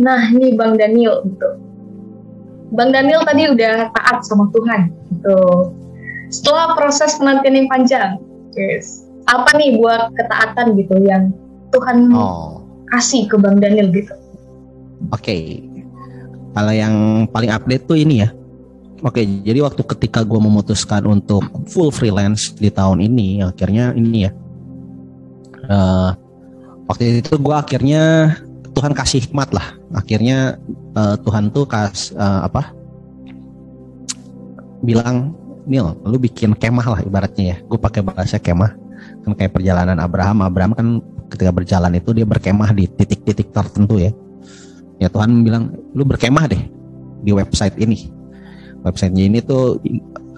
Nah, ini Bang Daniel gitu. Bang Daniel tadi udah taat sama Tuhan gitu. Setelah proses penantian yang panjang, yes. apa nih buat ketaatan gitu yang Tuhan oh. kasih ke Bang Daniel gitu? Oke, okay. kalau yang paling update tuh ini ya. Oke, okay, jadi waktu ketika gue memutuskan untuk full freelance di tahun ini, akhirnya ini ya. Uh, waktu itu gue akhirnya Tuhan kasih hikmat lah. Akhirnya uh, Tuhan tuh kas uh, apa? Bilang, Nil, lu bikin kemah lah ibaratnya ya. Gue pakai bahasa kemah. Kan kayak perjalanan Abraham. Abraham kan ketika berjalan itu dia berkemah di titik-titik tertentu ya. Ya Tuhan bilang, lu berkemah deh di website ini. Websitenya ini tuh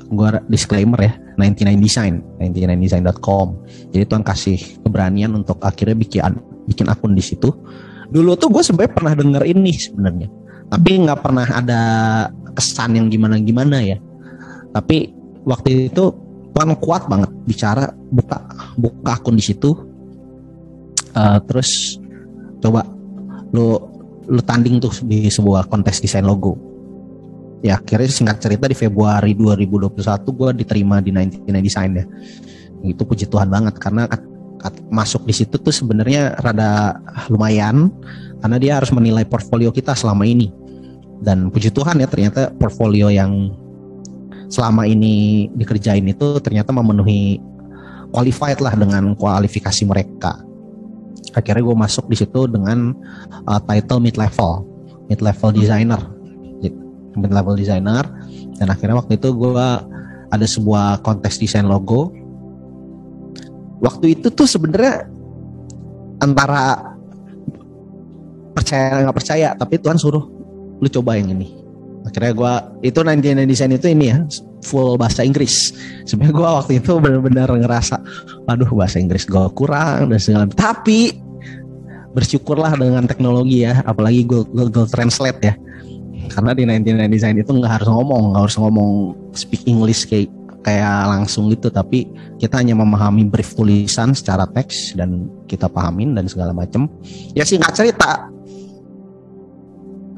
gue disclaimer ya 99 design 99design.com jadi Tuhan kasih keberanian untuk akhirnya bikin bikin akun di situ dulu tuh gue sebenarnya pernah denger ini sebenarnya. Tapi nggak pernah ada kesan yang gimana gimana ya. Tapi waktu itu Tuhan kuat banget bicara buka buka akun di situ. Uh, terus coba lu lu tanding tuh di sebuah kontes desain logo. Ya akhirnya singkat cerita di Februari 2021 gue diterima di 99 Design ya. Itu puji Tuhan banget karena masuk di situ tuh sebenarnya rada lumayan karena dia harus menilai portfolio kita selama ini. Dan puji Tuhan ya ternyata portfolio yang selama ini dikerjain itu ternyata memenuhi qualified lah dengan kualifikasi mereka. Akhirnya gue masuk di situ dengan uh, title mid level mid level designer. Mid level designer. Dan akhirnya waktu itu gue ada sebuah kontes desain logo waktu itu tuh sebenarnya antara percaya nggak percaya tapi Tuhan suruh lu coba yang ini. Akhirnya gue itu nanti desain itu ini ya full bahasa Inggris. Sebenarnya gue waktu itu benar-benar ngerasa aduh bahasa Inggris gue kurang dan segala tapi bersyukurlah dengan teknologi ya apalagi Google, Google Translate ya. Karena di 99 Design itu nggak harus ngomong nggak harus ngomong speak English kayak kayak langsung gitu tapi kita hanya memahami brief tulisan secara teks dan kita pahamin dan segala macam ya singkat cerita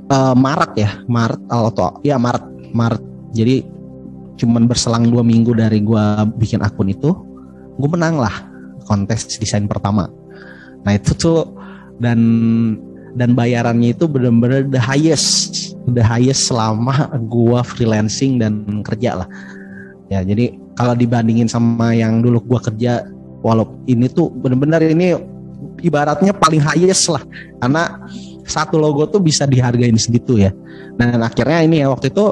uh, Maret ya Maret atau ya Maret Maret. Jadi cuman berselang dua minggu dari gue bikin akun itu gue menang lah kontes desain pertama. Nah itu tuh dan dan bayarannya itu benar-benar the highest the highest selama gue freelancing dan kerja lah ya jadi kalau dibandingin sama yang dulu gua kerja walaupun ini tuh bener-bener ini ibaratnya paling highest lah. Karena satu logo tuh bisa dihargain segitu ya. Dan akhirnya ini ya waktu itu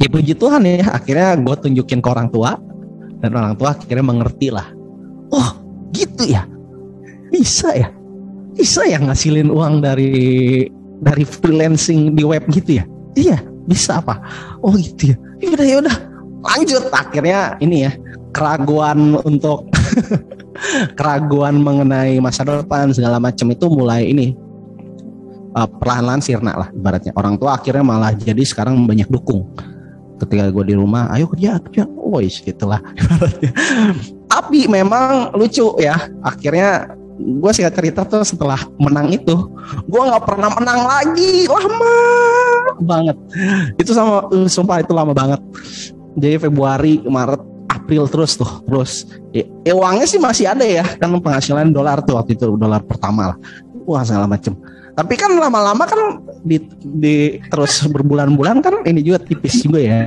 ya puji Tuhan ya akhirnya gue tunjukin ke orang tua dan orang tua akhirnya mengerti lah. Oh gitu ya? Bisa ya? Bisa ya ngasilin uang dari dari freelancing di web gitu ya? Iya bisa apa? Oh gitu ya. Yaudah yaudah lanjut akhirnya ini ya keraguan untuk keraguan mengenai masa depan segala macam itu mulai ini uh, perlahan-lahan sirna lah ibaratnya. Orang tua akhirnya malah jadi sekarang banyak dukung. Ketika gue di rumah ayo kerja kerja. Woi gitulah tapi memang lucu ya akhirnya gue sih cerita tuh setelah menang itu gue nggak pernah menang lagi lama banget. Itu sama sumpah itu lama banget jadi Februari Maret April terus tuh terus. Ya, ya uangnya sih masih ada ya kan penghasilan dolar tuh waktu itu dolar pertama lah. Wah segala macem. Tapi kan lama-lama kan di, di terus berbulan-bulan kan ini juga tipis juga ya.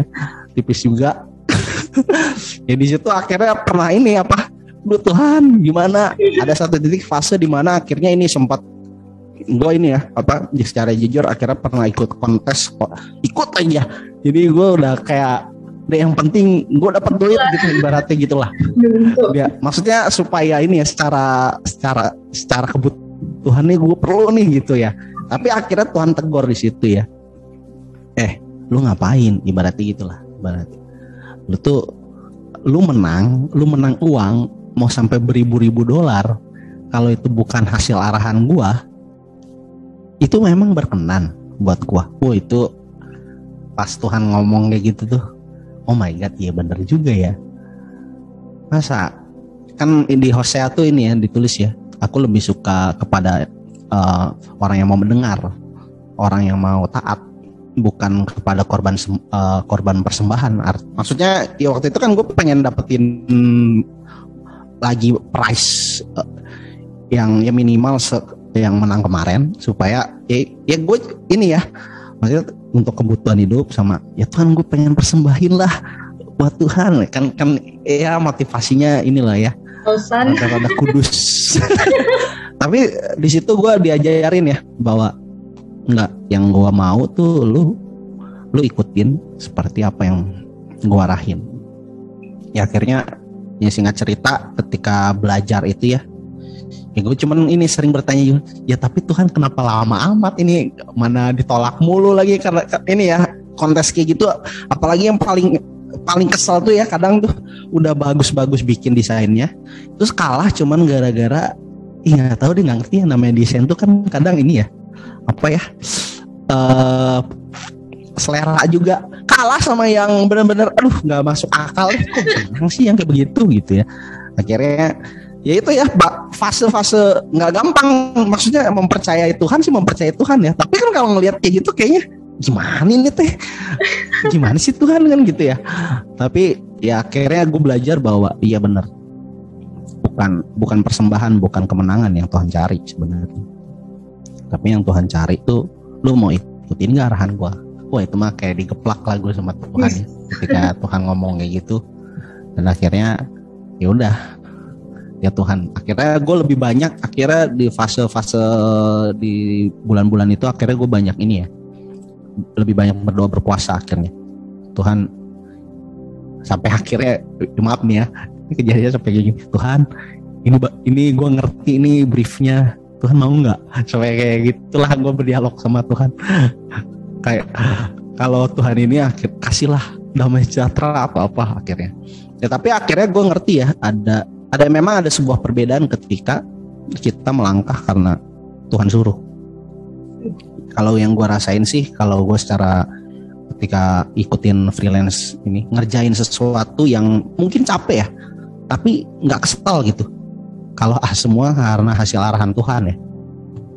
Tipis juga. Ya di akhirnya pernah ini apa? Duh Tuhan gimana? Ada satu titik fase di mana akhirnya ini sempat gue ini ya apa secara jujur akhirnya pernah ikut kontes ikut aja. Jadi gue udah kayak Udah yang penting gue dapat duit gitu ibaratnya gitulah. Ya, maksudnya supaya ini ya secara secara secara kebutuhan nih gue perlu nih gitu ya. Tapi akhirnya Tuhan tegur di situ ya. Eh, lu ngapain? Ibaratnya gitulah. Ibaratnya. Lu tuh lu menang, lu menang uang mau sampai beribu-ribu dolar. Kalau itu bukan hasil arahan gua, itu memang berkenan buat gua. Oh itu pas Tuhan ngomong kayak gitu tuh oh my god iya bener juga ya. Masa kan di Hosea tuh ini ya ditulis ya aku lebih suka kepada uh, orang yang mau mendengar orang yang mau taat bukan kepada korban uh, korban persembahan. Maksudnya ya waktu itu kan gue pengen dapetin lagi price uh, yang ya minimal se yang menang kemarin supaya ya, ya gue ini ya maksudnya untuk kebutuhan hidup sama ya Tuhan gue pengen persembahin lah buat Tuhan kan kan ya motivasinya inilah ya Bosan. Rada kudus. Tapi di situ gue diajarin ya bahwa enggak yang gue mau tuh lu lu ikutin seperti apa yang gue arahin. Ya akhirnya ya singkat cerita ketika belajar itu ya ya gue cuman ini sering bertanya ya tapi Tuhan kenapa lama amat ini? Mana ditolak mulu lagi? Karena ini ya kontes kayak gitu apalagi yang paling paling kesel tuh ya kadang tuh udah bagus-bagus bikin desainnya terus kalah cuman gara-gara iya tahu dia nggak ngerti ya namanya desain tuh kan kadang ini ya apa ya uh, selera juga. Kalah sama yang bener-bener aduh nggak masuk akal kok sih yang kayak begitu gitu ya. Akhirnya ya itu ya fase-fase nggak gampang. Maksudnya mempercayai Tuhan sih mempercayai Tuhan ya. Tapi kan kalau ngelihat kayak gitu kayaknya gimana ini teh? Gimana sih Tuhan? kan gitu ya. Tapi ya akhirnya gue belajar bahwa iya benar. Bukan bukan persembahan bukan kemenangan yang Tuhan cari sebenarnya. Tapi yang Tuhan cari tuh lu mau ikutin gak arahan gue wah itu mah kayak digeplak lah gue sama Tuhan ya. Ketika Tuhan ngomong kayak gitu. Dan akhirnya ya udah ya Tuhan. Akhirnya gue lebih banyak akhirnya di fase-fase di bulan-bulan itu akhirnya gue banyak ini ya lebih banyak berdoa berpuasa akhirnya. Tuhan sampai akhirnya maaf nih ya kejadian sampai gini. Tuhan ini ini gue ngerti ini briefnya. Tuhan mau nggak? Sampai kayak gitulah gue berdialog sama Tuhan. Kayak kalau Tuhan ini akhir kasihlah damai sejahtera apa apa akhirnya. Ya tapi akhirnya gue ngerti ya ada ada memang ada sebuah perbedaan ketika kita melangkah karena Tuhan suruh. Kalau yang gue rasain sih kalau gue secara ketika ikutin freelance ini ngerjain sesuatu yang mungkin capek ya tapi nggak kesel gitu. Kalau ah semua karena hasil arahan Tuhan ya.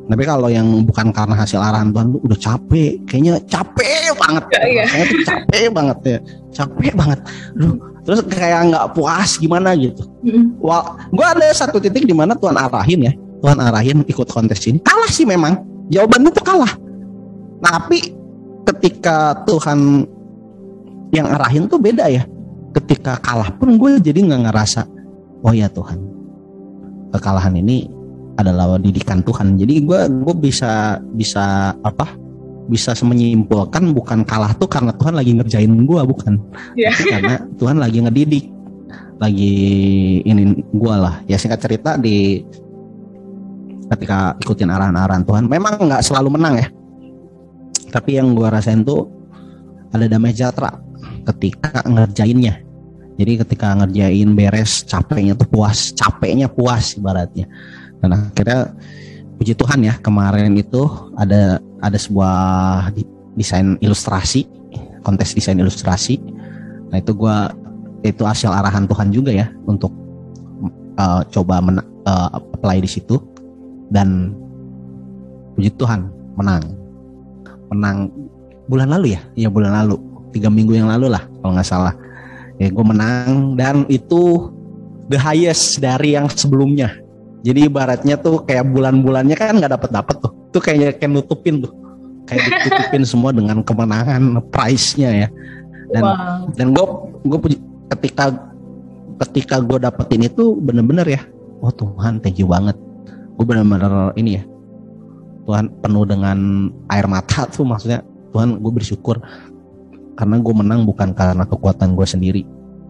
Tapi kalau yang bukan karena hasil arahan Tuhan tuh udah capek kayaknya capek banget. Ya, ya. tuh capek banget ya. Capek banget. Duh, terus kayak nggak puas gimana gitu mm. wah gue ada satu titik di mana Tuhan arahin ya Tuhan arahin ikut kontes ini kalah sih memang jawabannya tuh kalah tapi ketika Tuhan yang arahin tuh beda ya. Ketika kalah pun gue jadi nggak ngerasa, oh ya Tuhan, kekalahan ini adalah didikan Tuhan. Jadi gue gue bisa bisa apa? Bisa menyimpulkan bukan kalah tuh karena Tuhan lagi ngerjain gue bukan, yeah. tapi karena Tuhan lagi ngedidik, lagi ini gue lah. Ya singkat cerita di ketika ikutin arahan-arahan Tuhan, memang nggak selalu menang ya tapi yang gue rasain tuh ada damai sejahtera ketika ngerjainnya jadi ketika ngerjain beres capeknya tuh puas capeknya puas ibaratnya dan akhirnya puji Tuhan ya kemarin itu ada ada sebuah desain ilustrasi kontes desain ilustrasi. Nah itu gue itu hasil arahan Tuhan juga ya untuk uh, coba men uh, apply di situ. Dan puji Tuhan menang. Menang bulan lalu ya? Ya bulan lalu. Tiga minggu yang lalu lah kalau nggak salah. Ya gue menang dan itu the highest dari yang sebelumnya jadi ibaratnya tuh kayak bulan-bulannya kan nggak dapat dapat tuh. Tuh kayaknya kayak nutupin tuh. Kayak ditutupin semua dengan kemenangan price-nya ya. Dan wow. dan gue gue ketika ketika gue dapetin itu bener-bener ya oh Tuhan thank you banget. Gue bener-bener ini ya Tuhan penuh dengan air mata tuh maksudnya. Tuhan gue bersyukur. Karena gue menang bukan karena kekuatan gue sendiri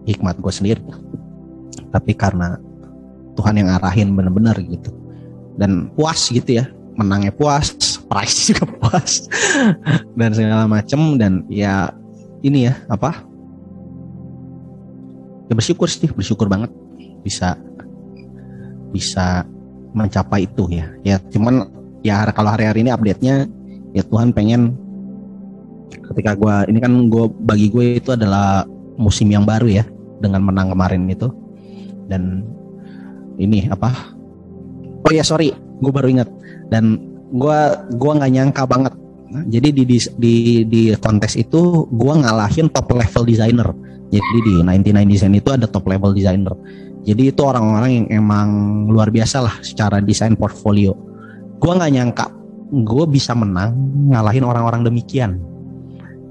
hikmat gue sendiri tapi karena Tuhan yang arahin bener-bener gitu. Dan puas gitu ya menangnya puas price juga puas dan segala macem. Dan ya ini ya apa? Ya bersyukur sih bersyukur banget bisa bisa mencapai itu ya. Ya cuman ya kalau hari-hari ini update-nya ya Tuhan pengen ketika gue ini kan gue bagi gue itu adalah musim yang baru ya dengan menang kemarin itu. Dan ini apa? Oh ya sorry. Gue baru ingat. Dan gue gua nggak nyangka banget. Jadi di di di, di kontes itu gue ngalahin top level designer. Jadi di 99 design itu ada top level designer. Jadi itu orang-orang yang emang luar biasa lah secara desain portfolio. Gue nggak nyangka gue bisa menang ngalahin orang-orang demikian.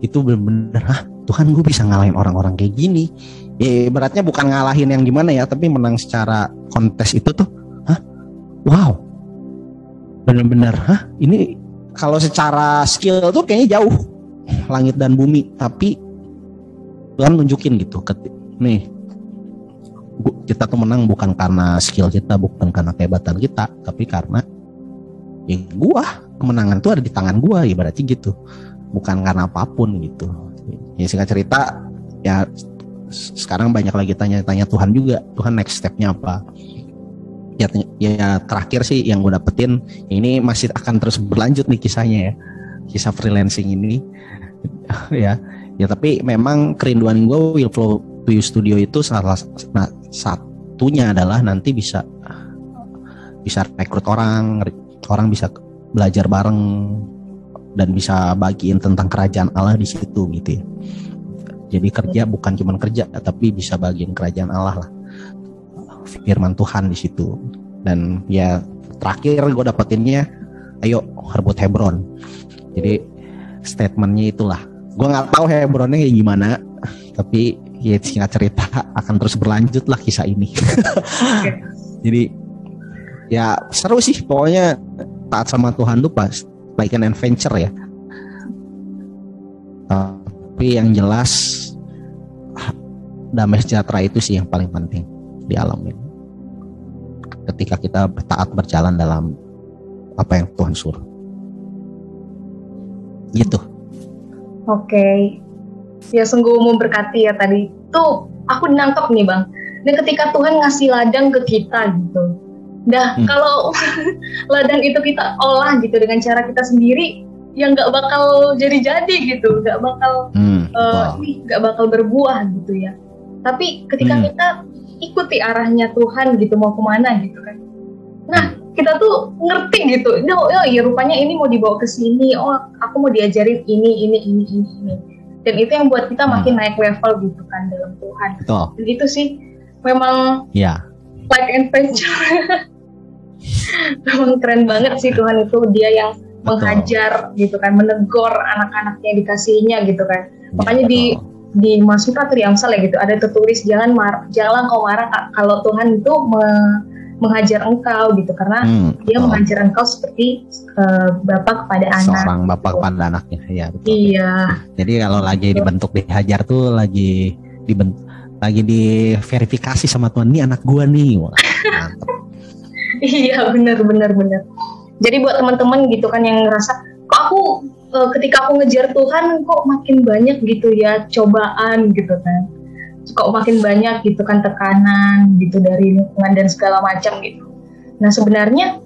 Itu bener-bener Tuhan gue bisa ngalahin orang-orang kayak gini ya beratnya bukan ngalahin yang gimana ya tapi menang secara kontes itu tuh hah? Wow. Bener-bener hah? Ini kalau secara skill tuh kayaknya jauh. Langit dan bumi tapi Tuhan nunjukin gitu nih. Kita tuh menang bukan karena skill kita bukan karena kehebatan kita tapi karena ya gua kemenangan tuh ada di tangan gua ya berarti gitu. Bukan karena apa pun gitu. Ya singkat cerita ya sekarang banyak lagi tanya-tanya Tuhan juga Tuhan next stepnya apa ya, ya terakhir sih yang gue dapetin ini masih akan terus berlanjut nih kisahnya ya kisah freelancing ini ya ya tapi memang kerinduan gue Will Flow to You Studio itu salah nah, satunya adalah nanti bisa bisa rekrut orang orang bisa belajar bareng dan bisa bagiin tentang kerajaan Allah di situ gitu ya. Jadi kerja bukan cuma kerja tapi bisa bagian kerajaan Allah lah. Firman Tuhan di situ. Dan ya terakhir gue dapetinnya ayo rebut Hebron. Jadi statementnya itulah. Gue nggak tahu Hebronnya kayak gimana, tapi ya singkat cerita akan terus berlanjut lah kisah ini. Jadi ya seru sih pokoknya taat sama Tuhan tuh pas like an adventure ya tapi yang jelas damai sejahtera itu sih yang paling penting di alam ini. Ketika kita taat berjalan dalam apa yang Tuhan suruh. Gitu. Oke. Okay. ya sungguh memberkati ya tadi. Tuh aku nangkep nih bang. Dan ketika Tuhan ngasih ladang ke kita gitu. Nah, hmm. kalau ladang itu kita olah gitu dengan cara kita sendiri, yang nggak bakal jadi-jadi gitu, nggak bakal hmm. uh, wow. bakal berbuah gitu ya. Tapi ketika hmm. kita ikuti arahnya Tuhan gitu mau ke mana gitu kan. Nah, hmm. kita tuh ngerti gitu. Oh, oh ya rupanya ini mau dibawa ke sini. Oh, aku mau diajarin ini, ini, ini, ini, ini. Dan itu yang buat kita hmm. makin naik level gitu kan dalam Tuhan. Betul. Dan itu sih memang ya. like adventure. memang keren banget sih Tuhan itu dia yang menghajar gitu kan menegur anak-anaknya dikasihnya gitu kan. Makanya di di Mazmur atau di Amsal ya gitu ada tertulis jangan mar jangan kau marah kalau Tuhan itu me menghajar engkau gitu. Karena hmm, dia oh. menghajar engkau seperti uh, bapak kepada anak. Seorang bapak gitu. kepada anaknya. Ya betul. iya. Jadi kalau lagi dibentuk dihajar tuh lagi dibentuk lagi diverifikasi sama Tuhan. Ini anak gua nih. Wah, iya benar benar benar jadi buat teman-teman gitu kan yang ngerasa kok aku uh, ketika aku ngejar Tuhan kok makin banyak gitu ya cobaan gitu kan. Kok makin banyak gitu kan tekanan gitu dari lingkungan dan segala macam gitu. Nah sebenarnya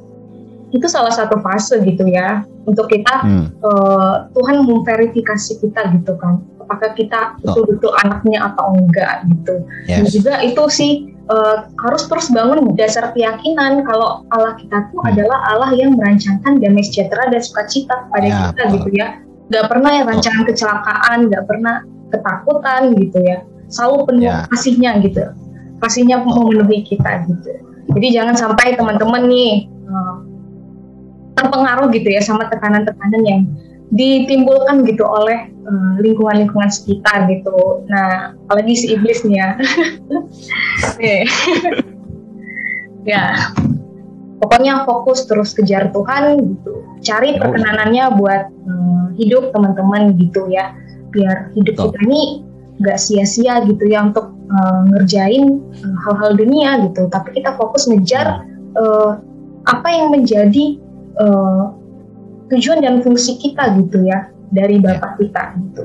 itu salah satu fase gitu ya untuk kita hmm. uh, Tuhan memverifikasi kita gitu kan apakah kita betul-betul anaknya atau enggak gitu yes. dan juga itu sih uh, harus terus bangun dasar keyakinan kalau Allah kita tuh hmm. adalah Allah yang merancangkan damai sejahtera dan sukacita pada ya, kita betul. gitu ya nggak pernah ya rancangan kecelakaan nggak pernah ketakutan gitu ya selalu penuh ya. kasihnya gitu kasihnya memenuhi kita gitu jadi jangan sampai teman-teman nih uh, terpengaruh gitu ya sama tekanan-tekanan yang ditimbulkan gitu oleh uh, lingkungan-lingkungan sekitar gitu. Nah, apalagi si iblis nih ya. ya. Pokoknya fokus terus kejar Tuhan gitu. Cari perkenanannya buat uh, hidup teman-teman gitu ya. Biar hidup Betul. kita ini gak sia-sia gitu ya untuk uh, ngerjain hal-hal uh, dunia gitu. Tapi kita fokus ngejar uh, apa yang menjadi uh, tujuan dan fungsi kita gitu ya dari ya. bapak kita gitu.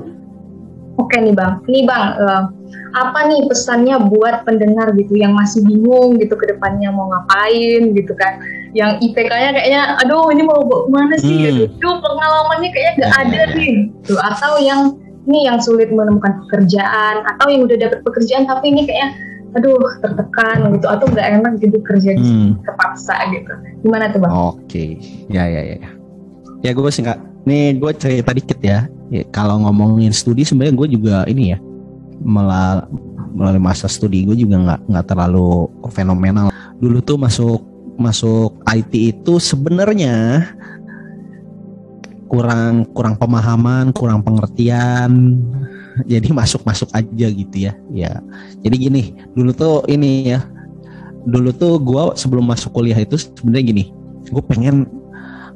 Oke nih bang, ini bang uh, apa nih pesannya buat pendengar gitu yang masih bingung gitu ke depannya mau ngapain gitu kan? Yang IPK-nya kayaknya, aduh ini mau bawa ke mana sih? Hmm. Gitu. pengalamannya kayaknya gak ya, ada ya, nih. Tuh, atau yang ini yang sulit menemukan pekerjaan atau yang udah dapet pekerjaan tapi ini kayaknya aduh tertekan gitu atau nggak enak gitu kerja hmm. kepaksa gitu gimana tuh bang? Oke okay. ya ya ya ya gue singkat nih gue cerita dikit ya. ya kalau ngomongin studi sebenarnya gue juga ini ya melalui, masa studi gue juga nggak nggak terlalu fenomenal. Dulu tuh masuk masuk IT itu sebenarnya kurang kurang pemahaman, kurang pengertian. Jadi masuk-masuk aja gitu ya. Ya. Jadi gini, dulu tuh ini ya. Dulu tuh gue sebelum masuk kuliah itu sebenarnya gini. Gue pengen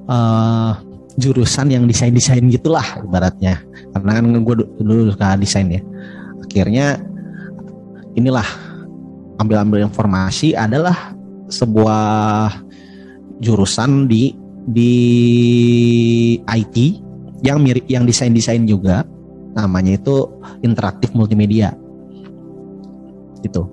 uh, jurusan yang desain-desain gitulah ibaratnya. Karena kan gue dulu suka desain ya. Akhirnya inilah ambil-ambil informasi adalah sebuah jurusan di di IT yang mirip yang desain-desain juga. Namanya itu interaktif multimedia. Itu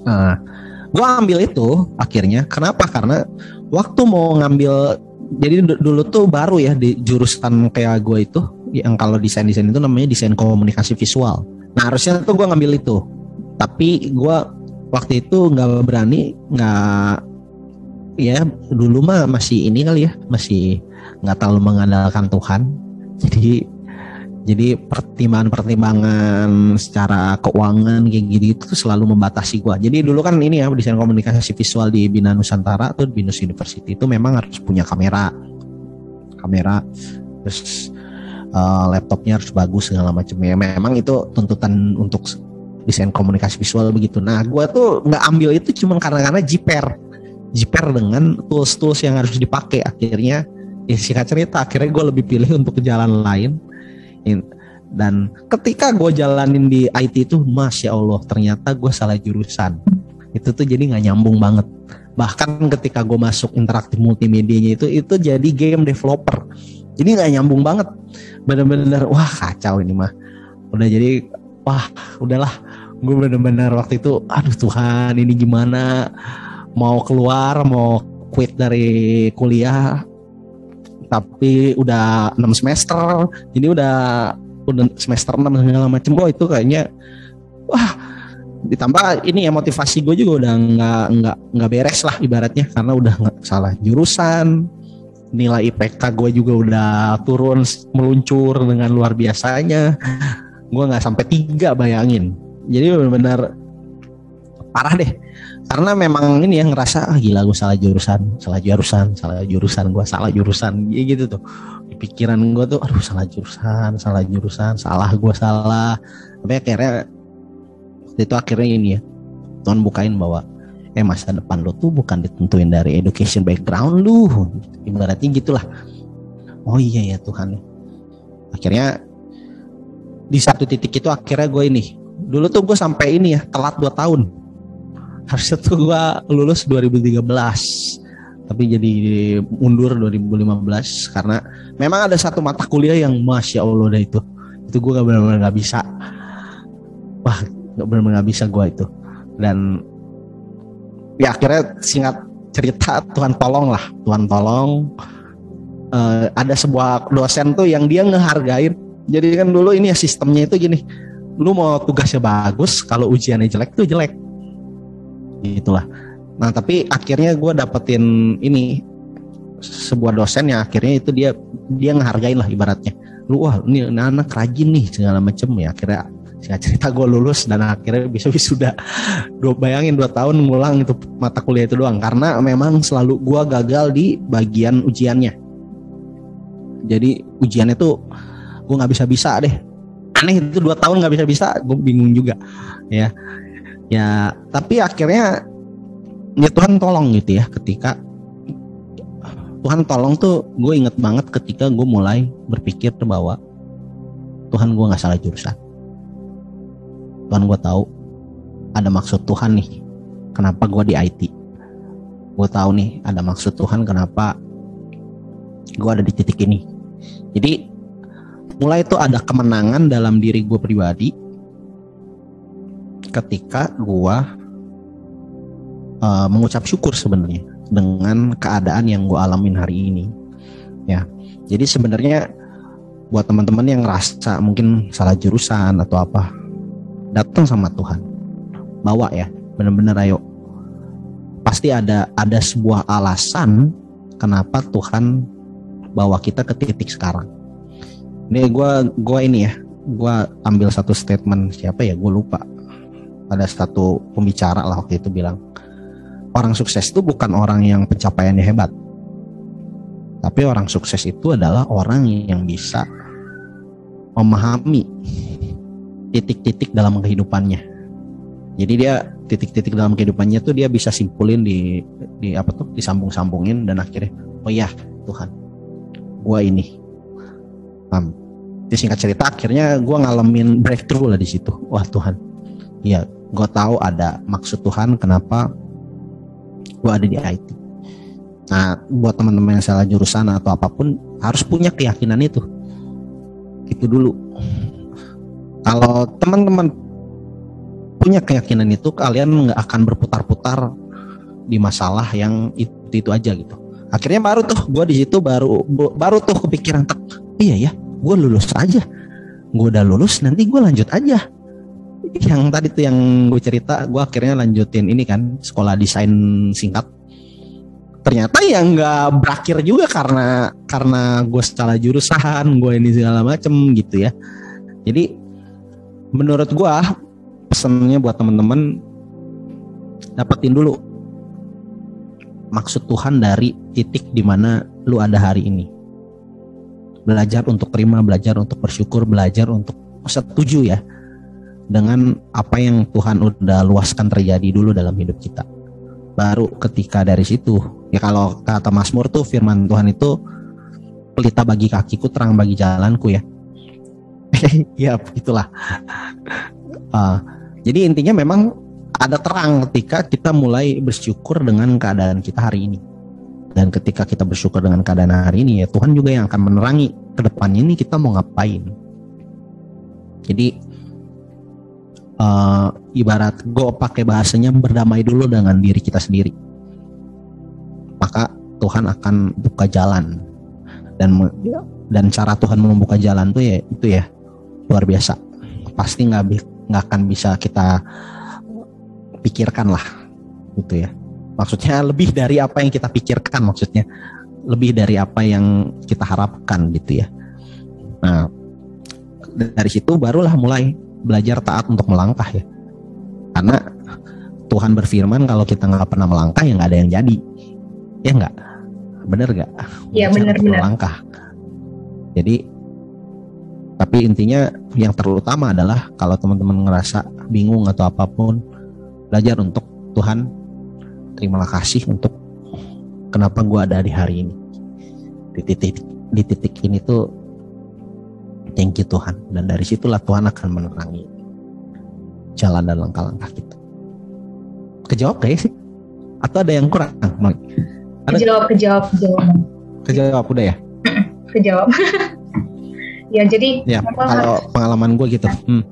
nah gue ambil itu akhirnya. Kenapa? Karena waktu mau ngambil jadi dulu tuh baru ya di jurusan kayak gue itu yang kalau desain desain itu namanya desain komunikasi visual. Nah harusnya tuh gue ngambil itu. Tapi gue waktu itu nggak berani nggak ya dulu mah masih ini kali ya masih nggak terlalu mengandalkan Tuhan. Jadi jadi pertimbangan-pertimbangan secara keuangan kayak gitu itu selalu membatasi gua. Jadi dulu kan ini ya desain komunikasi visual di Bina Nusantara atau Binus University itu memang harus punya kamera, kamera, terus uh, laptopnya harus bagus segala macam ya. Memang itu tuntutan untuk desain komunikasi visual begitu. Nah, gua tuh nggak ambil itu cuma karena karena jiper jiper dengan tools-tools yang harus dipakai akhirnya ya singkat cerita akhirnya gue lebih pilih untuk ke jalan lain dan ketika gue jalanin di IT itu masya Allah ternyata gue salah jurusan. Itu tuh jadi nggak nyambung banget. Bahkan ketika gue masuk interaktif multimedianya itu itu jadi game developer. Jadi nggak nyambung banget. Bener-bener wah kacau ini mah. Udah jadi wah udahlah. Gue bener-bener waktu itu aduh Tuhan ini gimana? Mau keluar mau quit dari kuliah tapi udah enam semester. Jadi udah udah semester enam segala macem. Oh itu kayaknya wah ditambah ini ya motivasi gue juga udah nggak nggak nggak beres lah ibaratnya. Karena udah nggak salah jurusan. Nilai IPK gue juga udah turun meluncur dengan luar biasanya. Gue nggak sampai tiga bayangin. Jadi benar-benar parah deh. Karena memang ini yang ngerasa ah gila gue salah jurusan salah jurusan salah jurusan gue salah jurusan. Ya gitu tuh. Di pikiran gue tuh aduh salah jurusan salah jurusan salah gue salah. Tapi akhirnya itu akhirnya ini ya Tuhan bukain bahwa eh masa depan lo tuh bukan ditentuin dari education background lu. Ibaratnya gitulah. Oh iya ya Tuhan. Akhirnya di satu titik itu akhirnya gue ini dulu tuh gue sampai ini ya telat 2 tahun harusnya tuh gue lulus 2013 tapi jadi mundur 2015 karena memang ada satu mata kuliah yang masya allah dah itu. Itu gue gak benar-benar gak bisa. Wah gak benar-benar gak bisa gue itu. Dan ya akhirnya singkat cerita Tuhan tolong lah Tuhan tolong. Uh, ada sebuah dosen tuh yang dia ngehargain. Jadi kan dulu ini ya sistemnya itu gini lu mau tugasnya bagus kalau ujiannya jelek tuh jelek gitulah. Nah tapi akhirnya gue dapetin ini sebuah dosen yang akhirnya itu dia dia ngehargain lah ibaratnya. Lu wah ini anak rajin nih segala macem. Ya akhirnya singkat cerita gue lulus dan akhirnya bisa wisuda dua bayangin dua tahun ngulang itu mata kuliah itu doang. Karena memang selalu gue gagal di bagian ujiannya. Jadi ujiannya tuh gue nggak bisa bisa deh. Aneh itu dua tahun nggak bisa bisa gue bingung juga. Ya ya tapi akhirnya ya Tuhan tolong gitu ya ketika Tuhan tolong tuh gue inget banget ketika gue mulai berpikir bahwa Tuhan gue nggak salah jurusan. Tuhan gue tahu ada maksud Tuhan nih kenapa gue di IT gue tahu nih ada maksud Tuhan kenapa gue ada di titik ini. Jadi mulai itu ada kemenangan dalam diri gue pribadi ketika gua uh, mengucap syukur sebenarnya dengan keadaan yang gua alamin hari ini ya. Jadi sebenarnya buat teman-teman yang ngerasa mungkin salah jurusan atau apa datang sama Tuhan. Bawa ya bener-bener ayo. Pasti ada ada sebuah alasan kenapa Tuhan bawa kita ke titik sekarang. Ini gue gua ini ya, gue ambil satu statement. Siapa ya, gue lupa. Ada satu pembicara lah waktu itu bilang, orang sukses itu bukan orang yang pencapaiannya hebat, tapi orang sukses itu adalah orang yang bisa memahami titik-titik dalam kehidupannya. Jadi dia titik-titik dalam kehidupannya tuh dia bisa simpulin di di apa tuh disambung-sambungin dan akhirnya oh ya Tuhan gua ini. Um, di singkat cerita akhirnya gua ngalamin breakthrough lah di situ. Wah Tuhan ya gua tahu ada maksud Tuhan kenapa gua ada di IT nah buat teman-teman yang salah jurusan atau apa pun harus punya keyakinan itu. Itu dulu. Kalau teman-teman punya keyakinan itu kalian nggak akan berputar-putar di masalah yang itu itu aja gitu. Akhirnya baru tuh gue di situ baru baru tuh kepikiran tak iya ya gue lulus aja. Gue udah lulus nanti gue lanjut aja yang tadi tuh yang gue cerita gue akhirnya lanjutin ini kan sekolah desain singkat. Ternyata ya nggak berakhir juga karena karena gue salah jurusan gue ini segala macem gitu ya. Jadi menurut gue pesannya buat temen-temen dapetin dulu maksud Tuhan dari titik di mana lu ada hari ini. Belajar untuk terima belajar untuk bersyukur belajar untuk setuju ya dengan apa yang Tuhan udah luaskan terjadi dulu dalam hidup kita baru ketika dari situ ya kalau kata Mazmur tuh firman Tuhan itu pelita bagi kakiku terang bagi jalanku ya ya itulah uh, jadi intinya memang ada terang ketika kita mulai bersyukur dengan keadaan kita hari ini. Dan ketika kita bersyukur dengan keadaan hari ini ya Tuhan juga yang akan menerangi ke depannya ini kita mau ngapain. Jadi uh, ibarat gue pakai bahasanya berdamai dulu dengan diri kita sendiri. Maka Tuhan akan buka jalan. Dan dan cara Tuhan membuka jalan tuh ya itu ya luar biasa. Pasti nggak nggak akan bisa kita pikirkan lah gitu ya. Maksudnya lebih dari apa yang kita pikirkan maksudnya. Lebih dari apa yang kita harapkan gitu ya. Nah dari situ barulah mulai belajar taat untuk melangkah ya. Karena Tuhan berfirman kalau kita nggak pernah melangkah ya nggak ada yang jadi. Ya nggak? Bener nggak? Ya bener bener melangkah. Jadi tapi intinya yang terutama adalah kalau teman-teman ngerasa bingung atau apa pun, belajar untuk Tuhan, terimalah kasih untuk kenapa gue ada di hari ini. Di titik di titik ini tuh thank you Tuhan dan dari situlah Tuhan akan menerangi jalan dan langkah-langkah kita. Kejawab kayak sih? Atau ada yang kurang? Ada? Kejawab, kejawab, kejawab. Kejawab udah ya? kejawab. ya jadi ya, kalau pengalaman gue gitu hmm.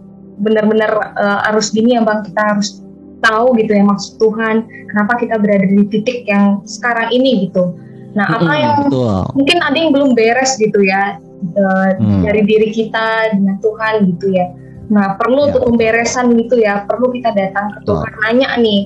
benar-benar uh, harus gini ya bang kita harus tahu gitu ya maksud Tuhan kenapa kita berada di titik yang sekarang ini gitu nah apa hmm, yang betul. mungkin ada yang belum beres gitu ya uh, hmm. dari diri kita dengan Tuhan gitu ya. Nah perlu ya. untuk pemberesan gitu ya. Perlu kita datang ke Tuhan betul. nanya nih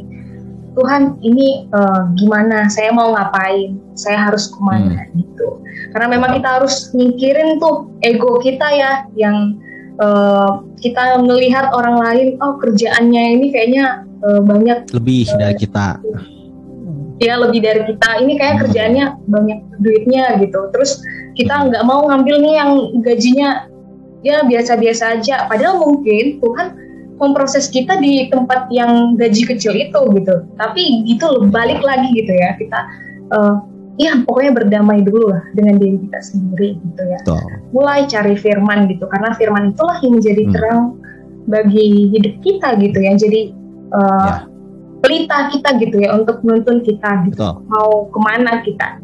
Tuhan ini uh, gimana? Saya mau ngapain? Saya harus ke mana? Hmm. gitu. Karena memang kita harus nyingkirin tuh ego kita ya yang uh, kita melihat orang lain oh kerjaannya ini kayaknya uh, banyak. Lebih uh, dari kita ya lebih dari kita ini kayak hmm. kerjaannya banyak duitnya gitu terus kita nggak mau ngambil nih yang gajinya ya biasa-biasa aja padahal mungkin Tuhan memproses kita di tempat yang gaji kecil itu gitu tapi gitu balik lagi gitu ya kita uh, ya pokoknya berdamai dulu lah dengan diri kita sendiri gitu ya Betul. mulai cari firman gitu karena firman itulah yang menjadi hmm. terang bagi hidup kita gitu ya jadi uh, ya. Pelita kita gitu ya untuk menuntun kita gitu Betul. mau ke mana kita